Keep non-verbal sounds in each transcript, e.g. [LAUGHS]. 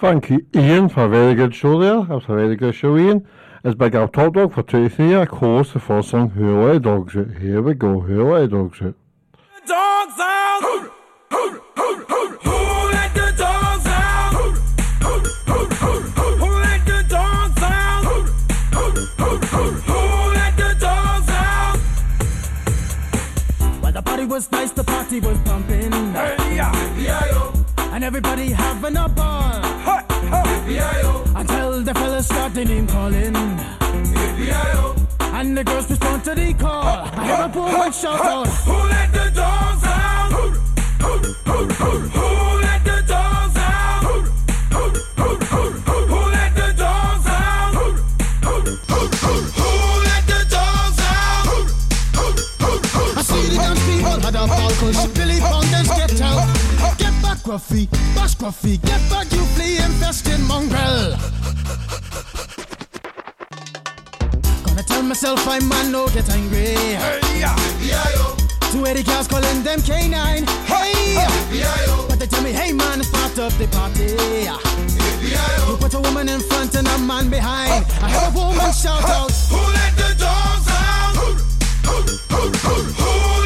Thank you, Ian, for a very good show there. That was a very good show, Ian. It's Big Al Top Dog for Tuesday. Of course, the first song, Who Let the Dogs Out? Here we go, Who Let the Dogs Out? Dogs out! Who let the dogs out? Who let the dogs out? Who let the dogs out? Well, the party was nice, the party was pumping. Hey, yeah, yeah, And everybody having a ball. Until the fellas start the name calling. And the girls respond to the call. I hear a poor one shout out. Who let the dogs out? Who let the dogs out? Who let the dogs out? Who let the dogs out? I see the dance people had a ball push. Billy Fountains get out. Get back, Gruffy. Gruffy. Get back, you flea infested mongrel. Gonna tell myself I'm man no get angry. Hey, yeah, yeah, Two eighty cars calling them K9. Hey! But they tell me, hey man, it's up the party. You put a woman in front and a man behind. I heard a woman shout out. Who let the dogs out? Who let the dogs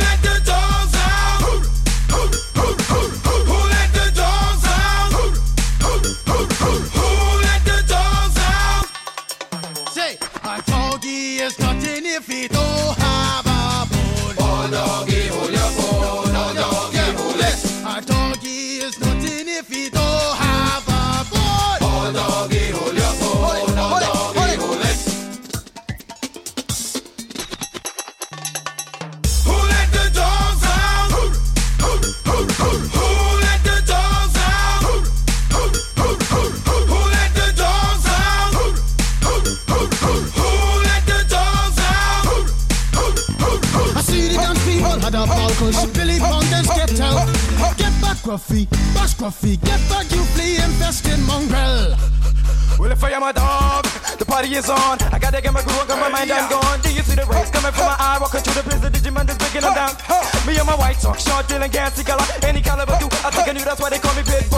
Gruffy. Get back, you flea infested mongrel. Well, if I am a dog, the party is on. I gotta get my groove on, cause my mind I'm gone. Do you see the rays coming from my eye? Walking through the place, the Digimon is breaking them down. Me and my white talk, short, dealing, gassy color, any caliber do. I think I knew that's why they call me Pitbull.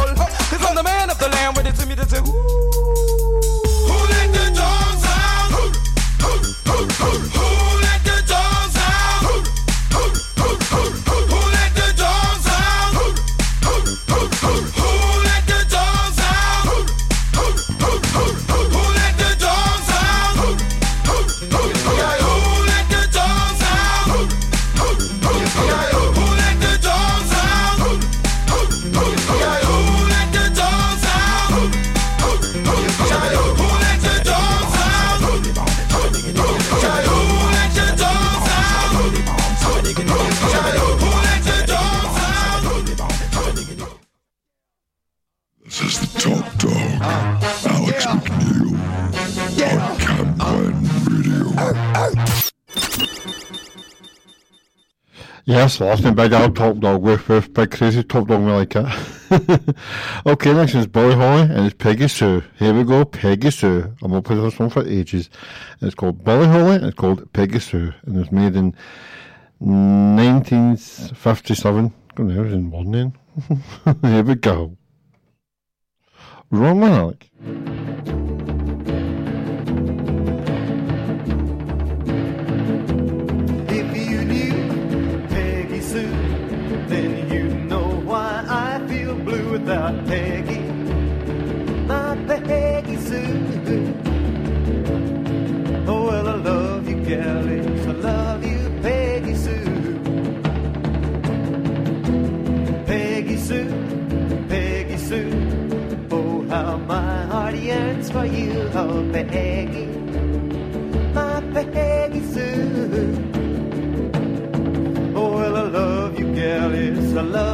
Last name Big Al Top Dog with, with Big Crazy Top Dog, we like it. [LAUGHS] okay, next is Buddy Holly and it's Peggy Sue. Here we go, Peggy Sue. I'm to play this one for ages. It's called Buddy Holly and it's called Peggy Sue. And it was made in 1957. God, it was in one. [LAUGHS] Here we go. Wrong one, Alec. Oh, Peggy. My Peggy Sue. Oh, well, I love you, gal, yes, I love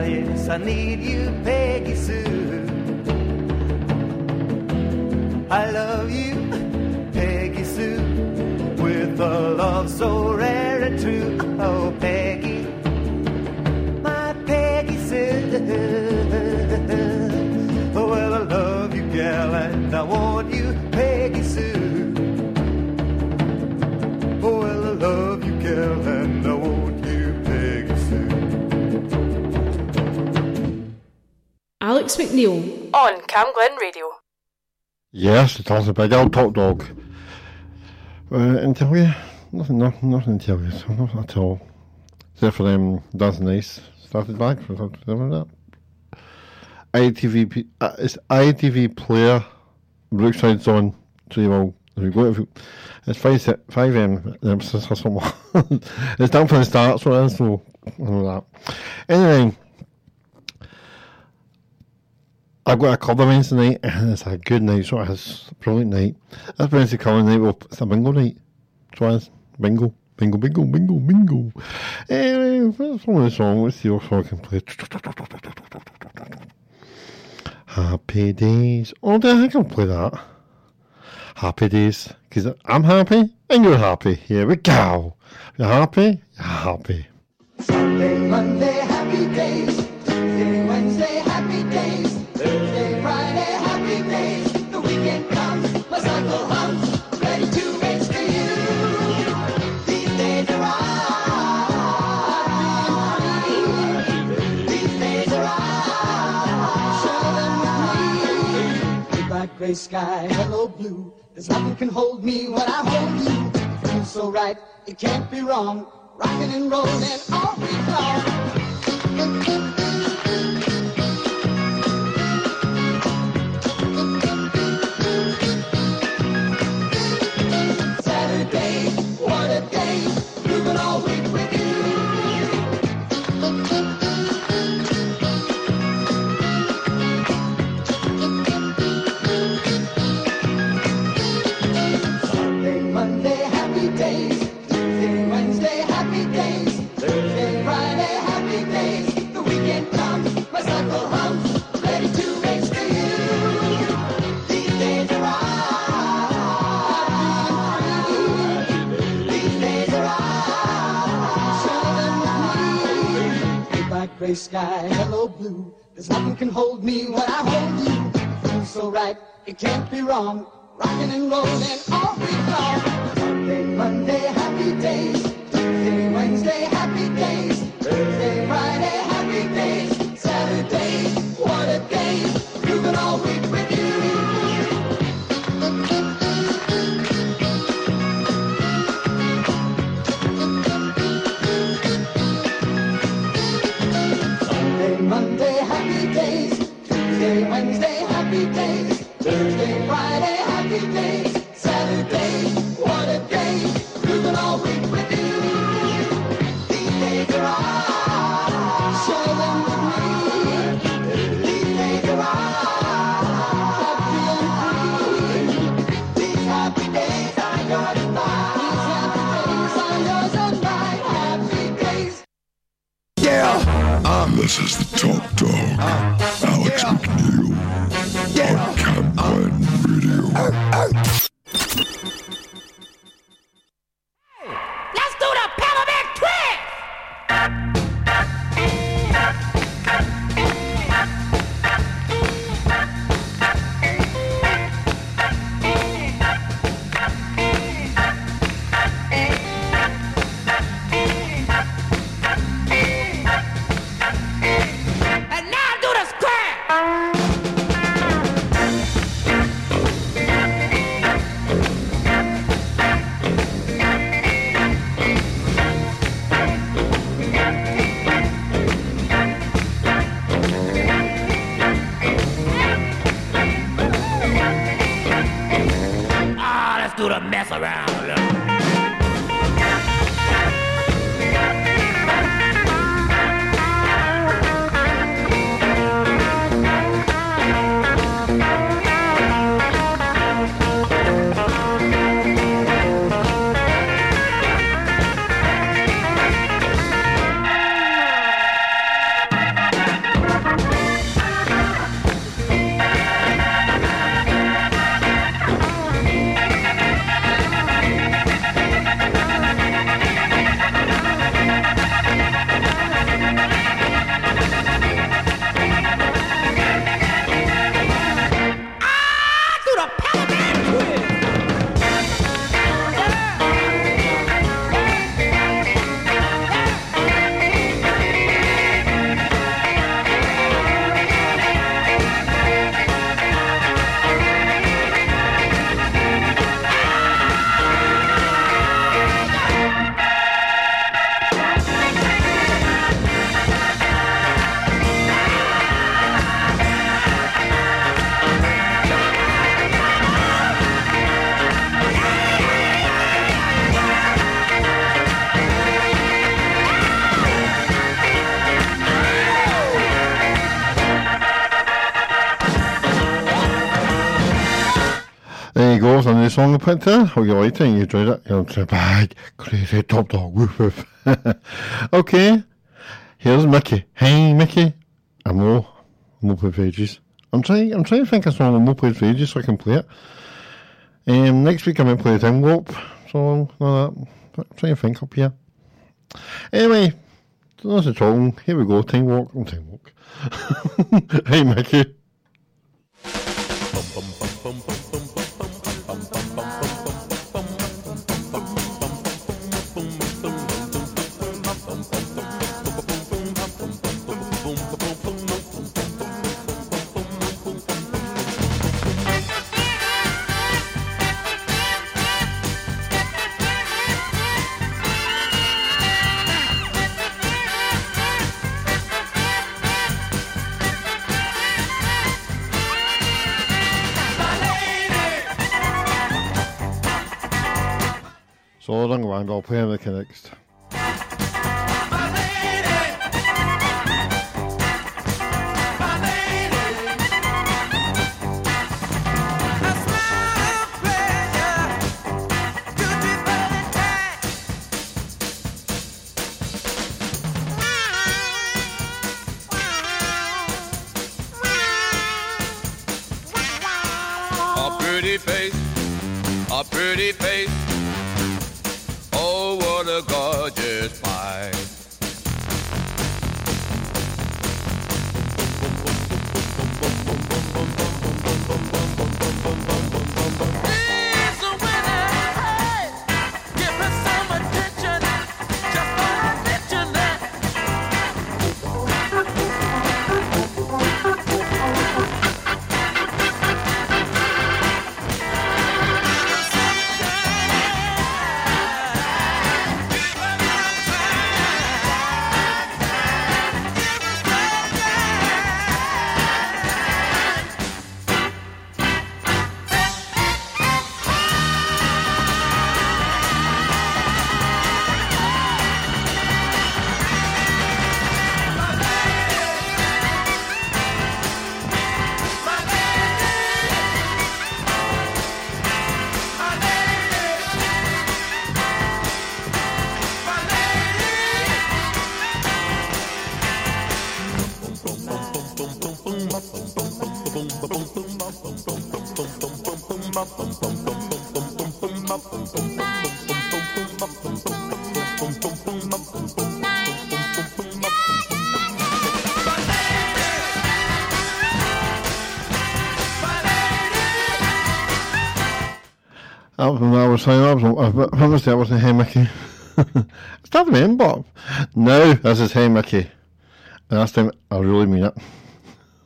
Yes, I need you, Peggy Sue. I love you, Peggy Sue, with a love so rare and true. McNeil on Cam Glen Radio. Yes, it was a big old top dog. Uh, and tell you, nothing, nothing, nothing you, so nothing at all. Except for them dancing nice started back for something that. ITV, uh, it's ITV player, Brookside's on, so you will, if you go to, it's five five m um, s- s- it's down from the start, so is, so, know that. Anyway, I've got a club event tonight, [LAUGHS] and it's a good night, so it's a brilliant night. That's Wednesday coming night, well, it's a bingo night. So it's bingo, bingo, bingo, bingo, bingo. Anyway, that's one of the songs. Let's see song I can play. Happy days. Oh, I can play that. Happy days. Because I'm happy, and you're happy. Here we go. You're happy, you're happy. Sunday, Monday, happy days. Gray sky, hello blue. There's nothing can hold me when I hold you. It feels so right, it can't be wrong. Rocking and rolling all week long. Gray sky, hello blue. There's nothing can hold me when I hold you. Feels so right, it can't be wrong. Rocking and rolling all week long. Sunday, Monday, happy days. Tuesday, Wednesday, happy days. Thursday, Friday, This is the top dog, Alex yeah. McNeil. Song I put there. Hope you liked it and you enjoyed it. You're to bag, crazy top dog, woof woof. okay, here's Mickey. Hey Mickey. I'm all, I'm all played for ages. I'm trying, I'm trying to think of a song I'm all played for ages so I can play it. Um, next week I'm gonna play the Time Warp song, like that. I'm trying to think up here. Anyway, that's a talking. Here we go, Time Warp. Oh, Time Warp. hey Mickey. So long around, I'll play the next. Pretty face, a pretty face. What a gorgeous sight. Was I saying I was I was that wasn't Hey Mickey. [LAUGHS] it's not the name, Bob. no, this is Hey Mickey. And this time I really mean it.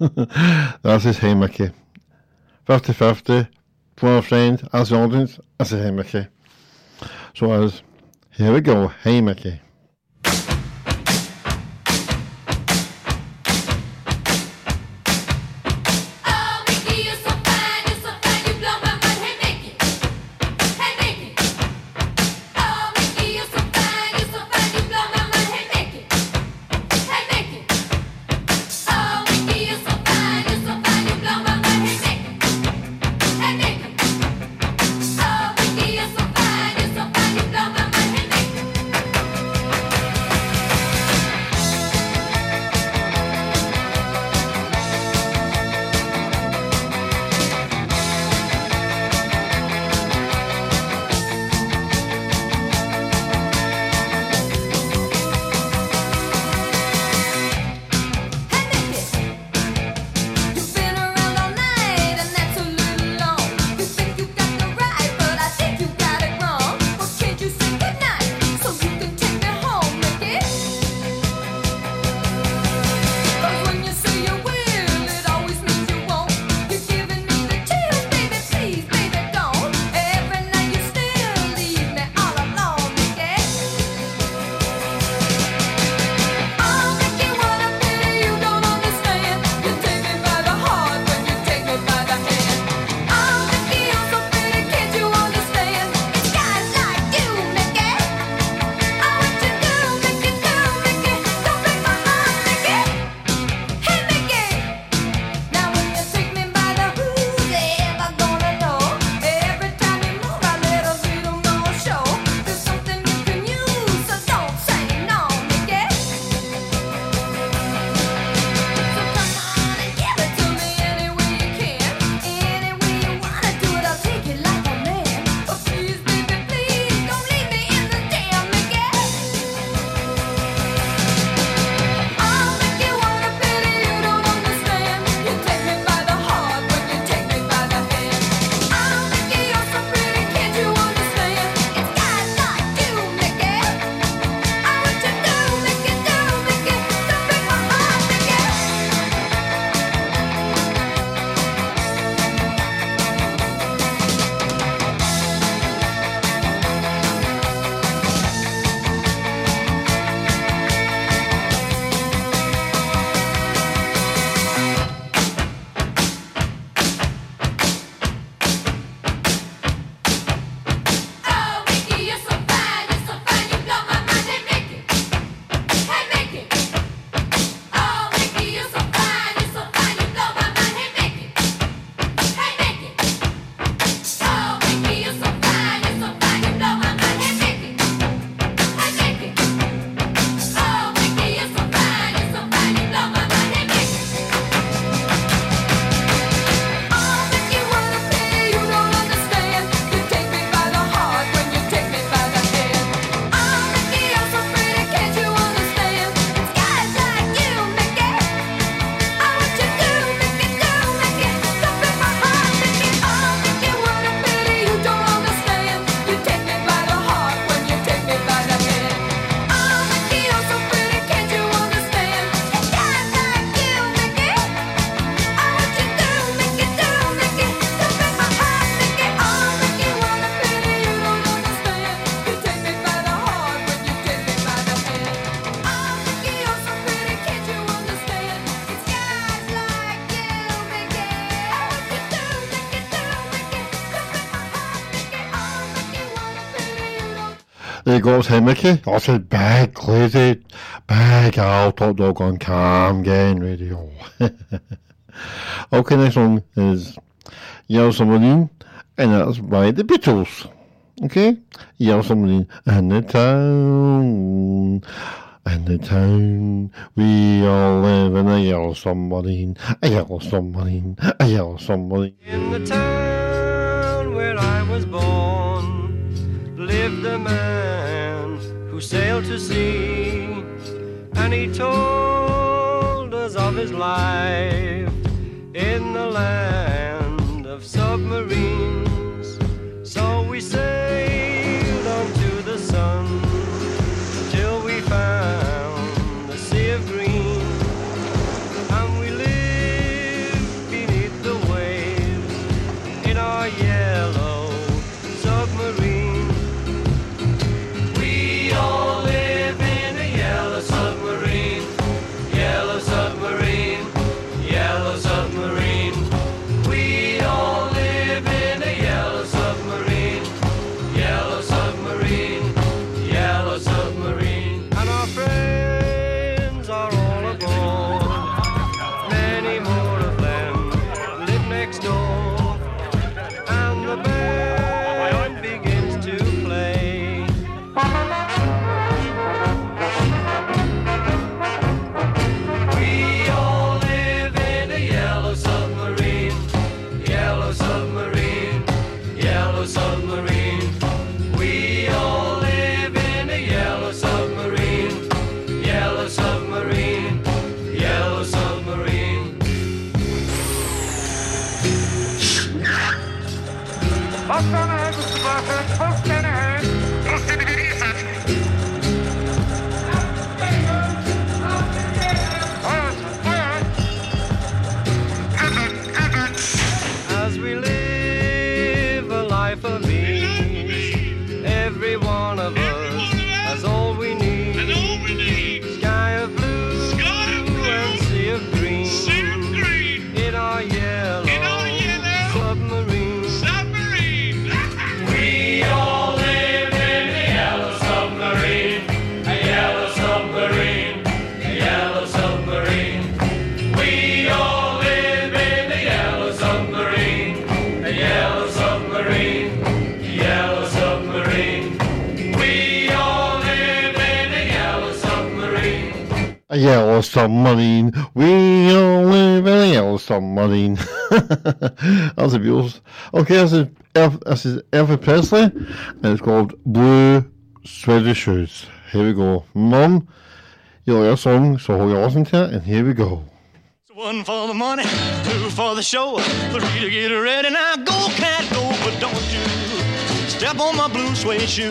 [LAUGHS] this is Hey Mickey. 50 50, for a friend, as the audience, this is Hey Mickey. So as here we go, Hey Mickey. There you go, it's Mickey. That's a big, crazy, big old top dog on Cam Gang Radio. [LAUGHS] okay, next song is Yellow Submarine, and that's by the Beatles. Okay? Yellow Submarine, and the town. And the town, we all live in a yellow submarine, a yellow submarine, a yellow submarine. In the town where I was born who sailed to sea, and he told us of his life in the land of submarines. Yellow submarine. We all live in a yellow submarine. [LAUGHS] That's the Beatles. Okay, this is, Elf, this is Elvis Presley, and it's called Blue Suede Shoes. Here we go. Mum, you like your song, so hold your listen to it, and here we go. One for the money, two for the show, three to get ready. Now go, cat, go, but don't you step on my blue suede shoe.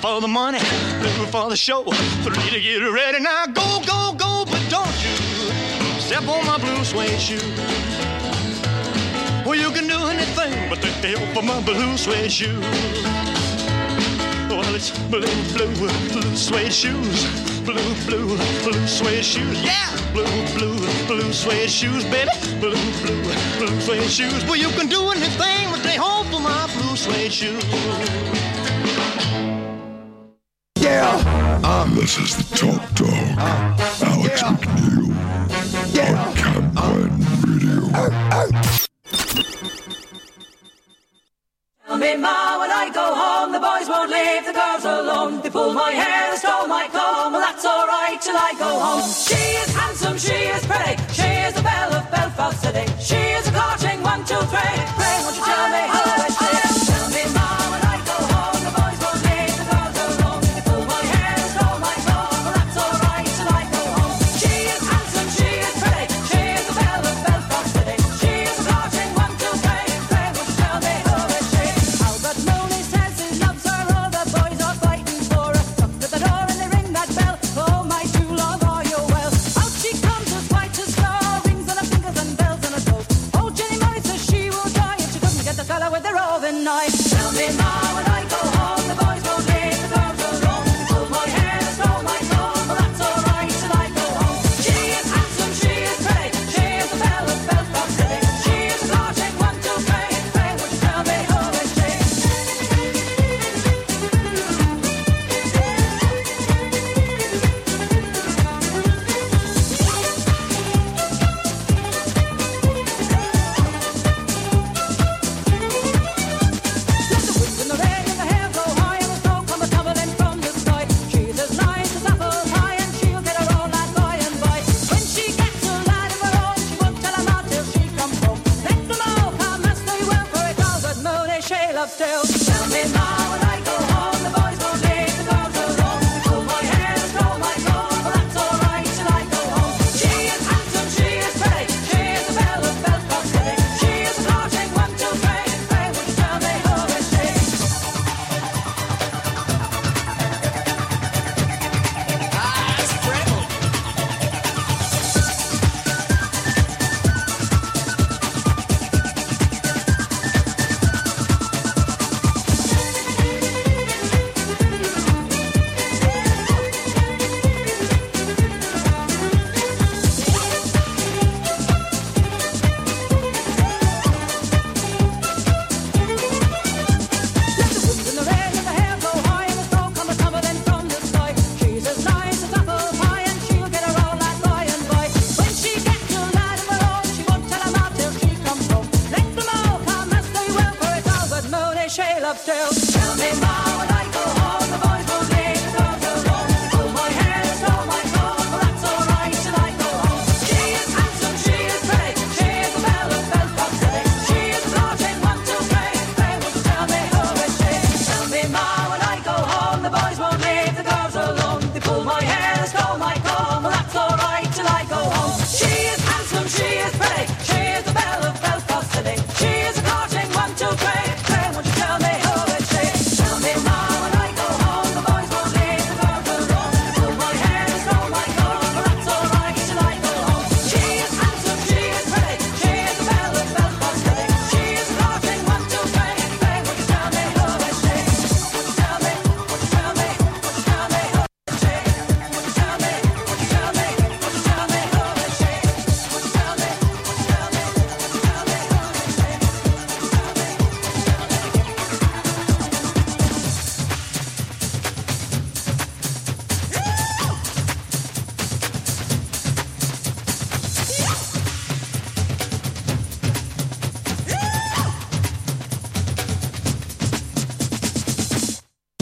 for the money, blue for the show, three to get ready. Now go, go, go, but don't you step on my blue suede shoe. Well, you can do anything but take the help of my blue suede shoe. Well, it's blue, blue, blue suede shoes. Blue, blue, blue suede shoes. Yeah! Blue, blue, blue suede shoes, baby. Blue, blue, blue suede shoes. Well, you can do anything but take hope for my blue suede shoes. This is the Top Dog, uh, Alex yeah. McNeil yeah. on Campline uh, Radio. Uh, Tell me, Ma, when I go home, the boys won't leave the girls alone. They pull my hair, they stole my comb. Well, that's all right till I go home. She is handsome, she is pretty, she is the belle of Belfast City. She is a courting one, two, three. Pray, won't you tell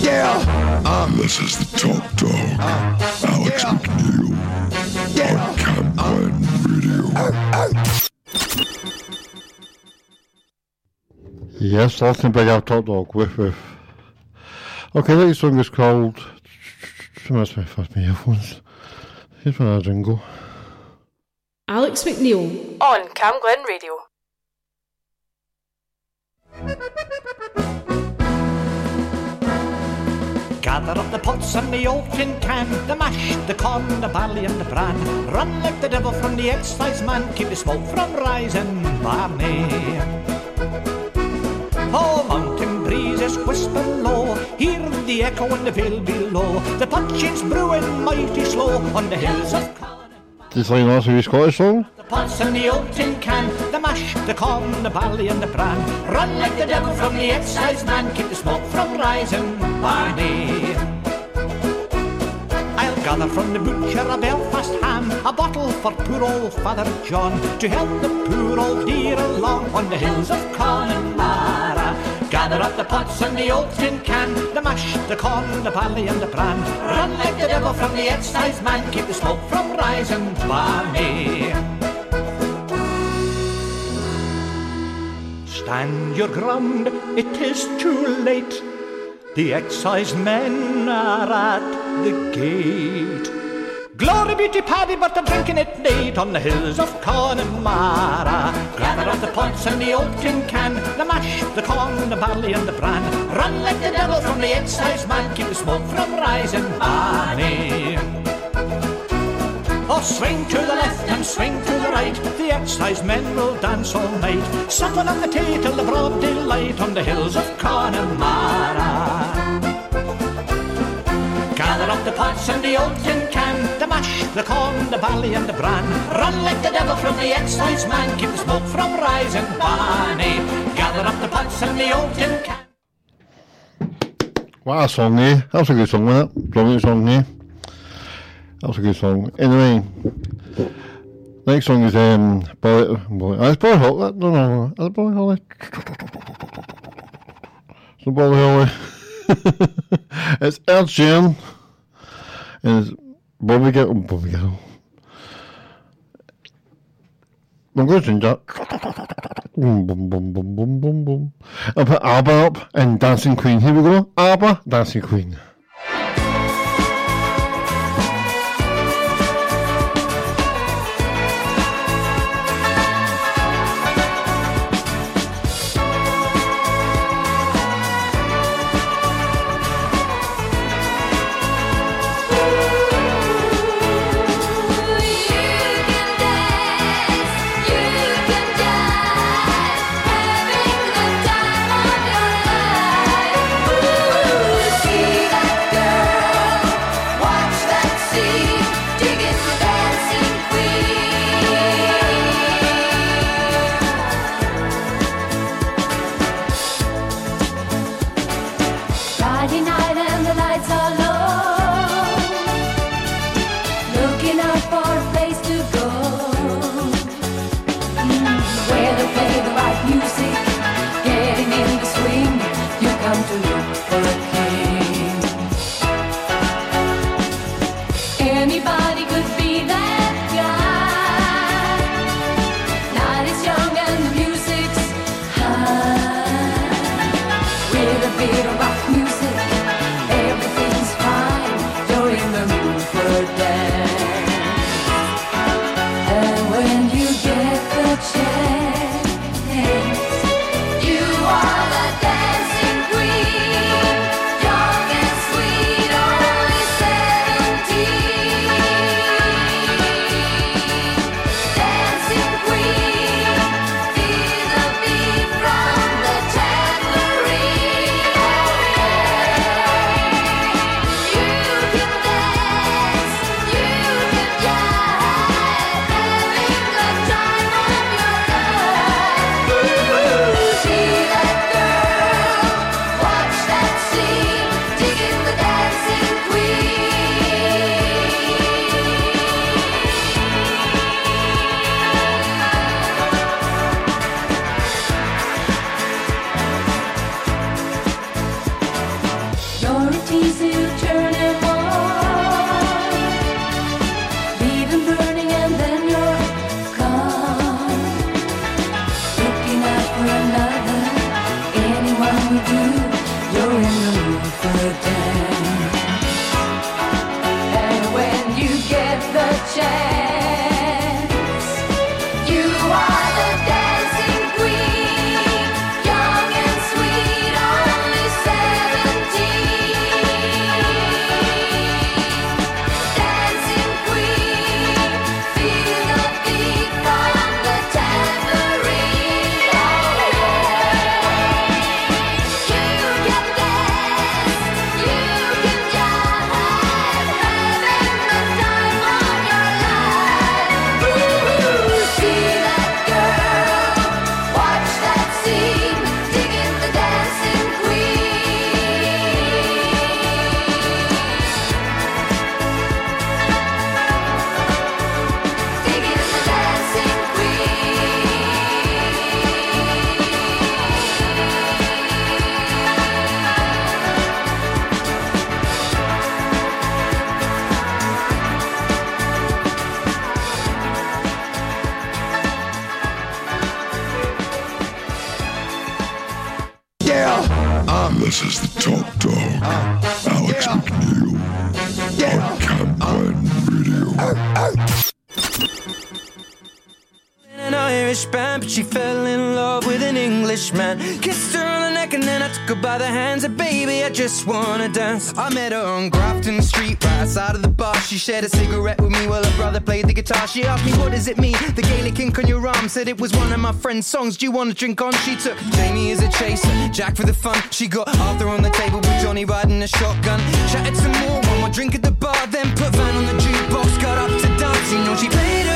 Yeah. Uh, this is the top dog, uh, Alex yeah. McNeil yeah. on Camp uh, ah. Radio. Yes, that's the big out top dog. Whiff whiff. Okay, this song is called. Reminds me my earphones. Here's my jingle. Alex McNeil on Cam Glen Radio. Gather up the pots and the old tin can, the mash, the corn, the barley and the bran. Run like the devil from the excise man, keep the smoke from rising, Barney. Oh, mountain breezes whisper low, hear the echo in the vale below. The punch is brewing mighty slow on the hills of just like last week's Scottish song. The pots and the old tin can, the mash, the corn, the barley and the bran. Run like the devil from the excise man, keep the smoke from rising, Barney. I'll gather from the butcher a Belfast ham, a bottle for poor old Father John, to help the poor old dear along on the hills of Connemara. Gather up the pots and the old tin can, the mash, the corn, the barley and the bran. Run like the devil from the excise man, keep the smoke from rising, Barney. Stand your ground, it is too late. The excise men are at the gate. Glory be to Paddy, but they're drinking it late on the hills of Connemara. Gather up the pots and the old tin can, the mash, the corn, the barley and the bran. Run like the devil from the excise man, keep the smoke from rising, Barney. Oh, swing to the left and swing to the right. The excise men will dance all night. Supper on the tea till the broad daylight on the hills of Connemara. Up the pots and the old tin can, the mash, the corn, the barley and the bran. Run like the devil from the excise man, keep the smoke from rising, Barney. Gather up the pots and the old tin can. What a song, eh? That was a good song, wasn't it? Brilliant song, eh? That was a good song. Anyway, next song is um, Boy, Boy, oh, it's Boy Holly. No, no, is it Boy Holly? It's not Boy Holly. [LAUGHS] it's Ed Sheeran and it's going to change that. Boom, boom, boom, boom, boom, boom, boom. I'll put ABBA up and Dancing Queen. Here we go. ABBA, Dancing Queen. Just wanna dance. I met her on Grafton Street, right outside of the bar. She shared a cigarette with me while her brother played the guitar. She asked me, What does it mean? The Gaelic ink on your arm said it was one of my friend's songs. Do you wanna drink on? She took Jamie as a chaser, Jack for the fun. She got Arthur on the table with Johnny riding a shotgun. Chatted some more, one more drink at the bar, then put Van on the jukebox. Got up to dance, you know she played her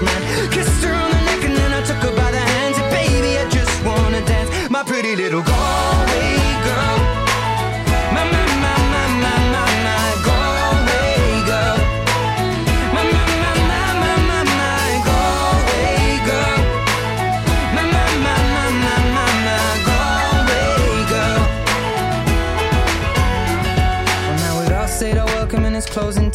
an Englishman. Kissed her on the neck and then I took her by the hands. And baby, I just wanna dance, my pretty little girl.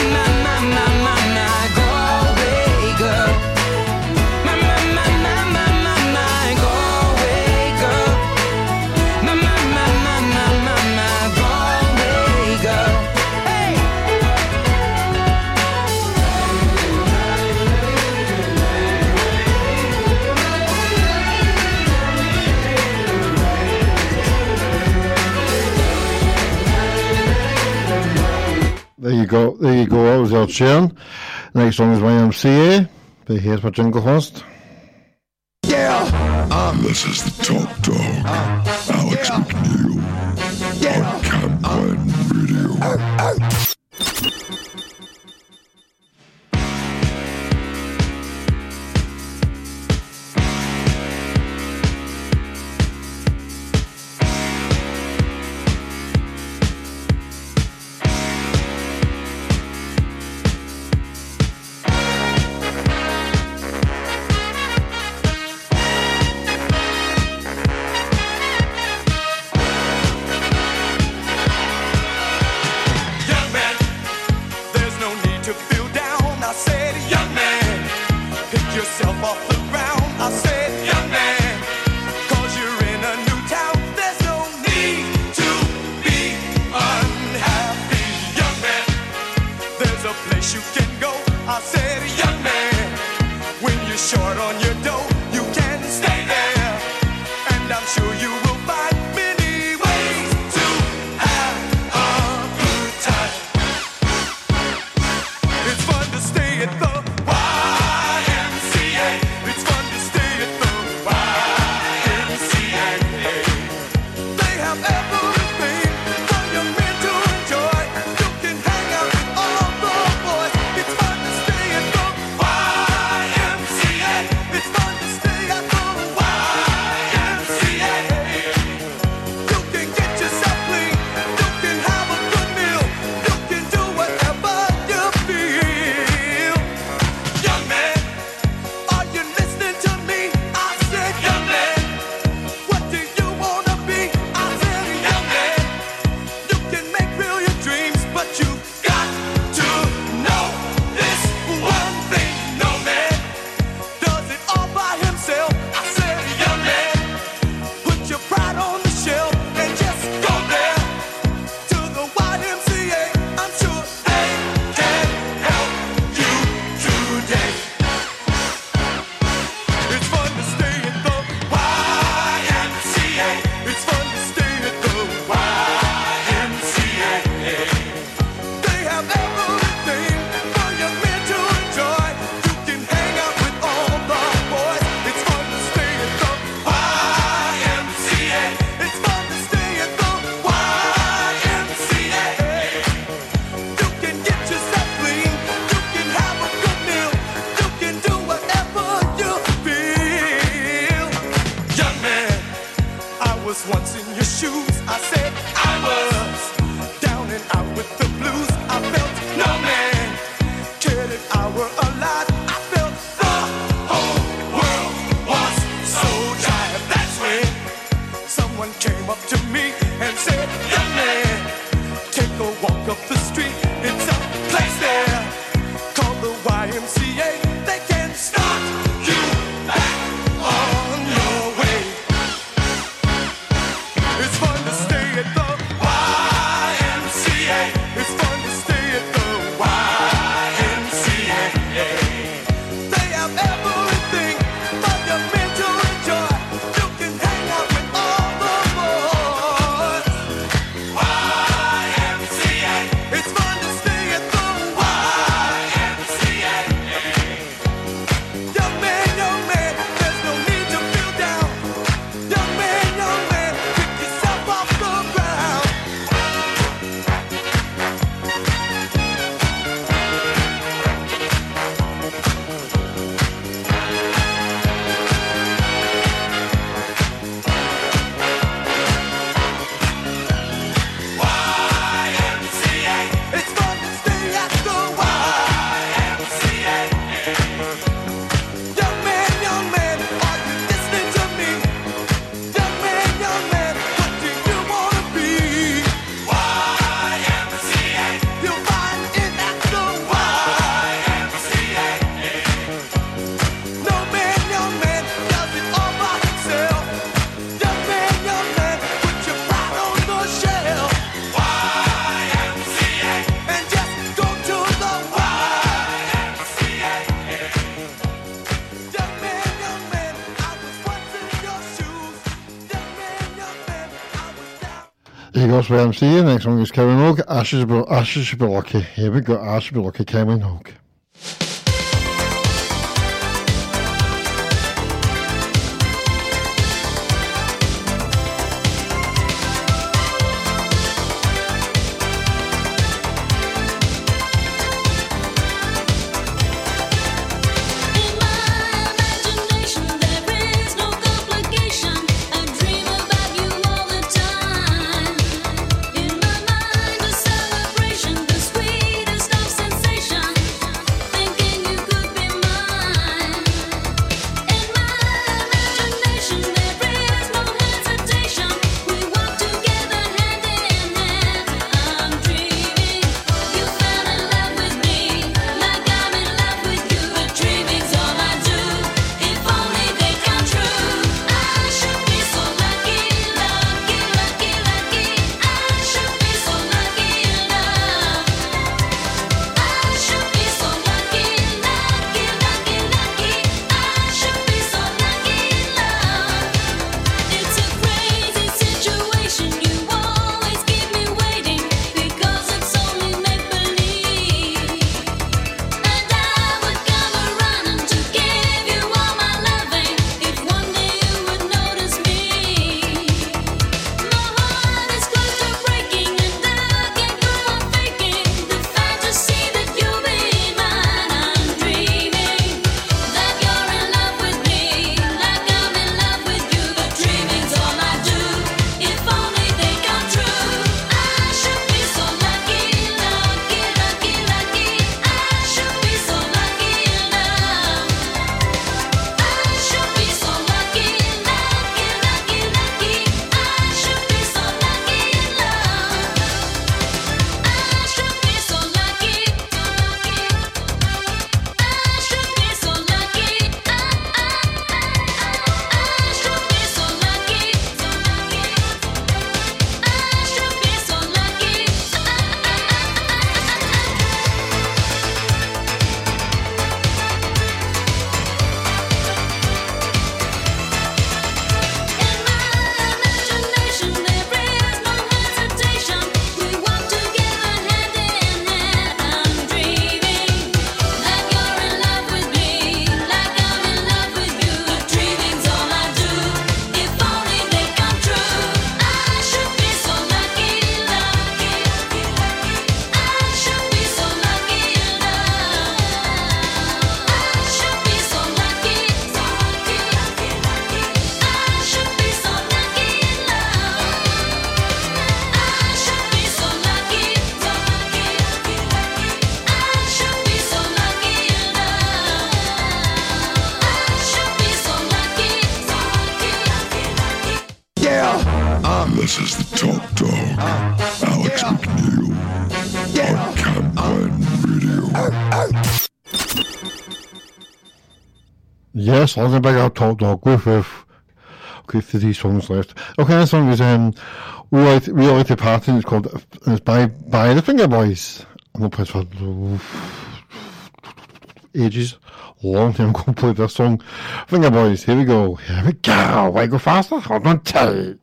My, my, my, my, my, There you go. There you go. That was tune. Next song is YMCA. But here's my jingle first. Ah, this is the top dog, Alex McNeil, what I'm saying. Next one is Kevin Rogue, Ashes, Ashes Should Be Lucky. Here we go, Ashes Should Be Lucky, Kevin Rogue. Big up Top Dog with with okay, three songs left. Okay, this song is um we like we like the party. It's called it's by by the Vengaboys. I'm not played for ages, long time ago. Played this song, Vengaboys. Here we go. Here we go. Why go faster? Hold on tight.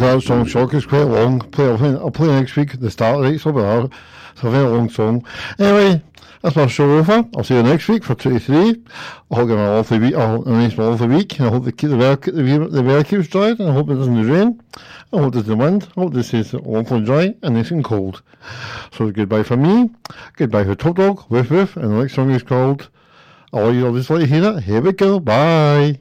That song 'cause it's quite long. Play, I'll, play, I'll uh, play next week the start the so it's a very long song. Anyway, that's my show over. I'll see you next week for 23. I hope you have a lovely week. I hope a nice lovely week. I hope the, the, weather, the, weather- the keeps dry and I hope it doesn't rain. I hope there's no wind. I hope this is awful dry and nice and cold. So goodbye from me. Goodbye for Top Dog, Woof Woof, and the next song is called Oh, you obviously like to hear it. Here we go. Bye.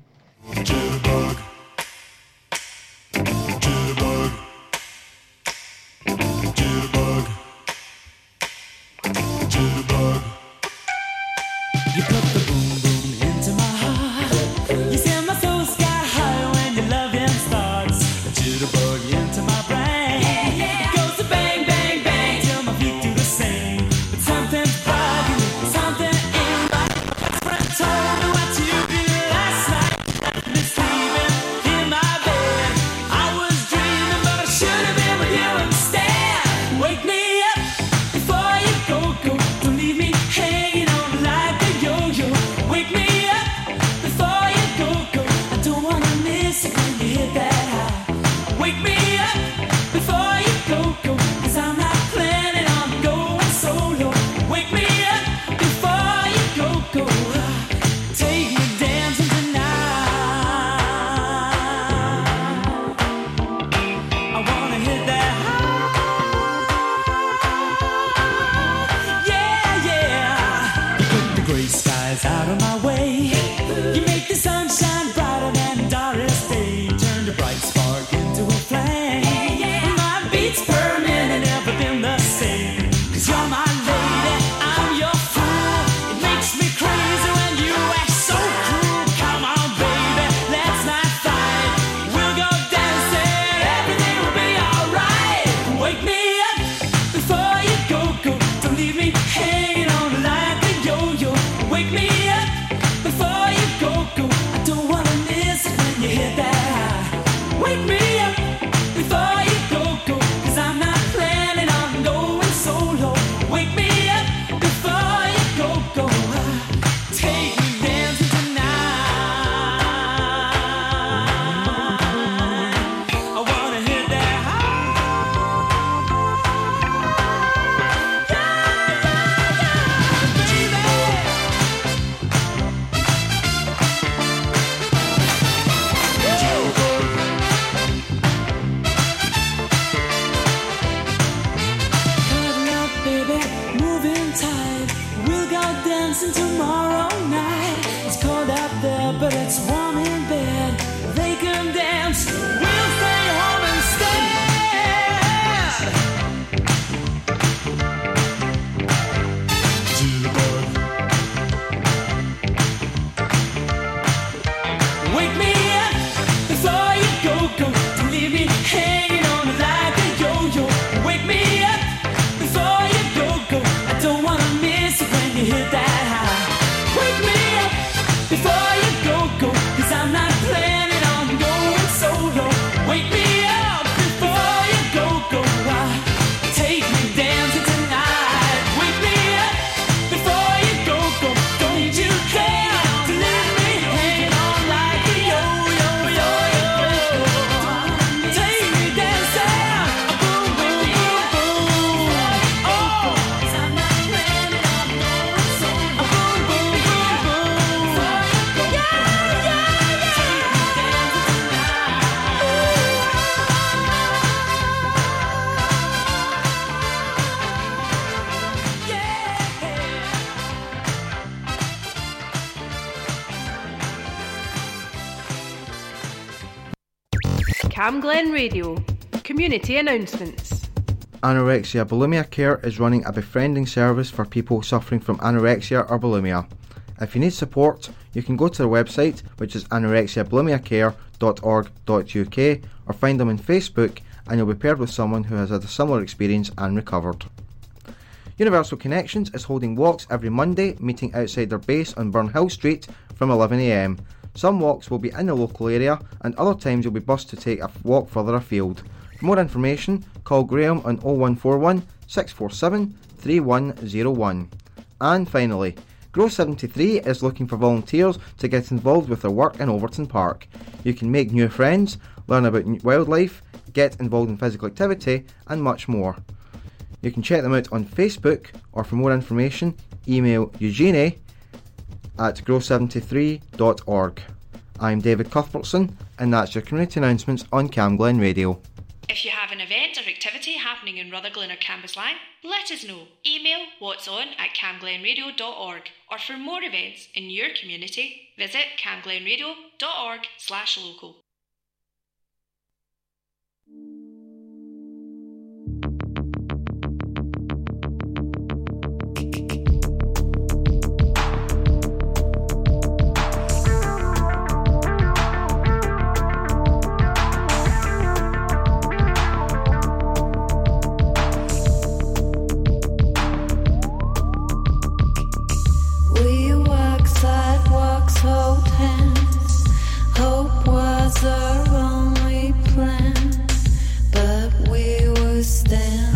Cam Glen Radio. Community announcements. Anorexia Bulimia Care is running a befriending service for people suffering from anorexia or bulimia. If you need support, you can go to their website, which is anorexiabulimiacare.org.uk, or find them on Facebook, and you'll be paired with someone who has had a similar experience and recovered. Universal Connections is holding walks every Monday, meeting outside their base on Burnhill Street from 11am. Some walks will be in the local area, and other times you'll be bused to take a walk further afield. For more information, call Graham on 0141 647 3101. And finally, Grow 73 is looking for volunteers to get involved with their work in Overtoun Park. You can make new friends, learn about wildlife, get involved in physical activity, and much more. You can check them out on Facebook, or for more information, email Eugenie at grow73.org. I'm David Cuthbertson, and that's your community announcements on Cam Glen Radio. If you have an event or activity happening in Rutherglen or Cambuslang, let us know. Email what's on at camglenradio.org or for more events in your community, visit camglenradio.org slash local.